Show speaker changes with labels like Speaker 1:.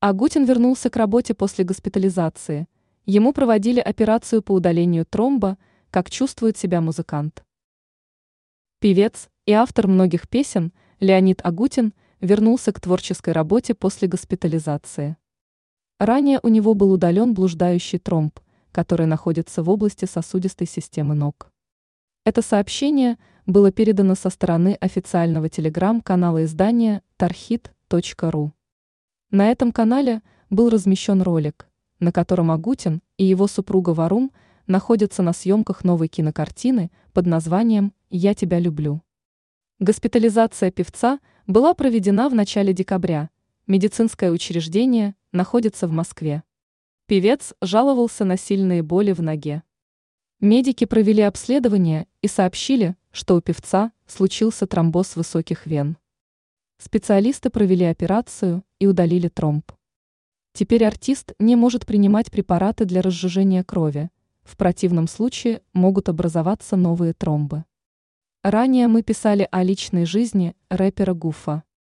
Speaker 1: Агутин вернулся к работе после госпитализации. Ему проводили операцию по удалению тромба, как чувствует себя музыкант. Певец и автор многих песен Леонид Агутин вернулся к творческой работе после госпитализации. Ранее у него был удален блуждающий тромб, который находится в области сосудистой системы ног. Это сообщение было передано со стороны официального телеграм-канала издания tarhit.ru. На этом канале был размещен ролик, на котором Агутин и его супруга Варум находятся на съемках новой кинокартины под названием «Я тебя люблю». Госпитализация певца была проведена в начале декабря. Медицинское учреждение находится в Москве. Певец жаловался на сильные боли в ноге. Медики провели обследование и сообщили, что у певца случился тромбоз высоких вен. Специалисты провели операцию и удалили тромб. Теперь артист не может принимать препараты для разжижения крови, в противном случае могут образоваться новые тромбы. Ранее мы писали о личной жизни рэпера Гуфа.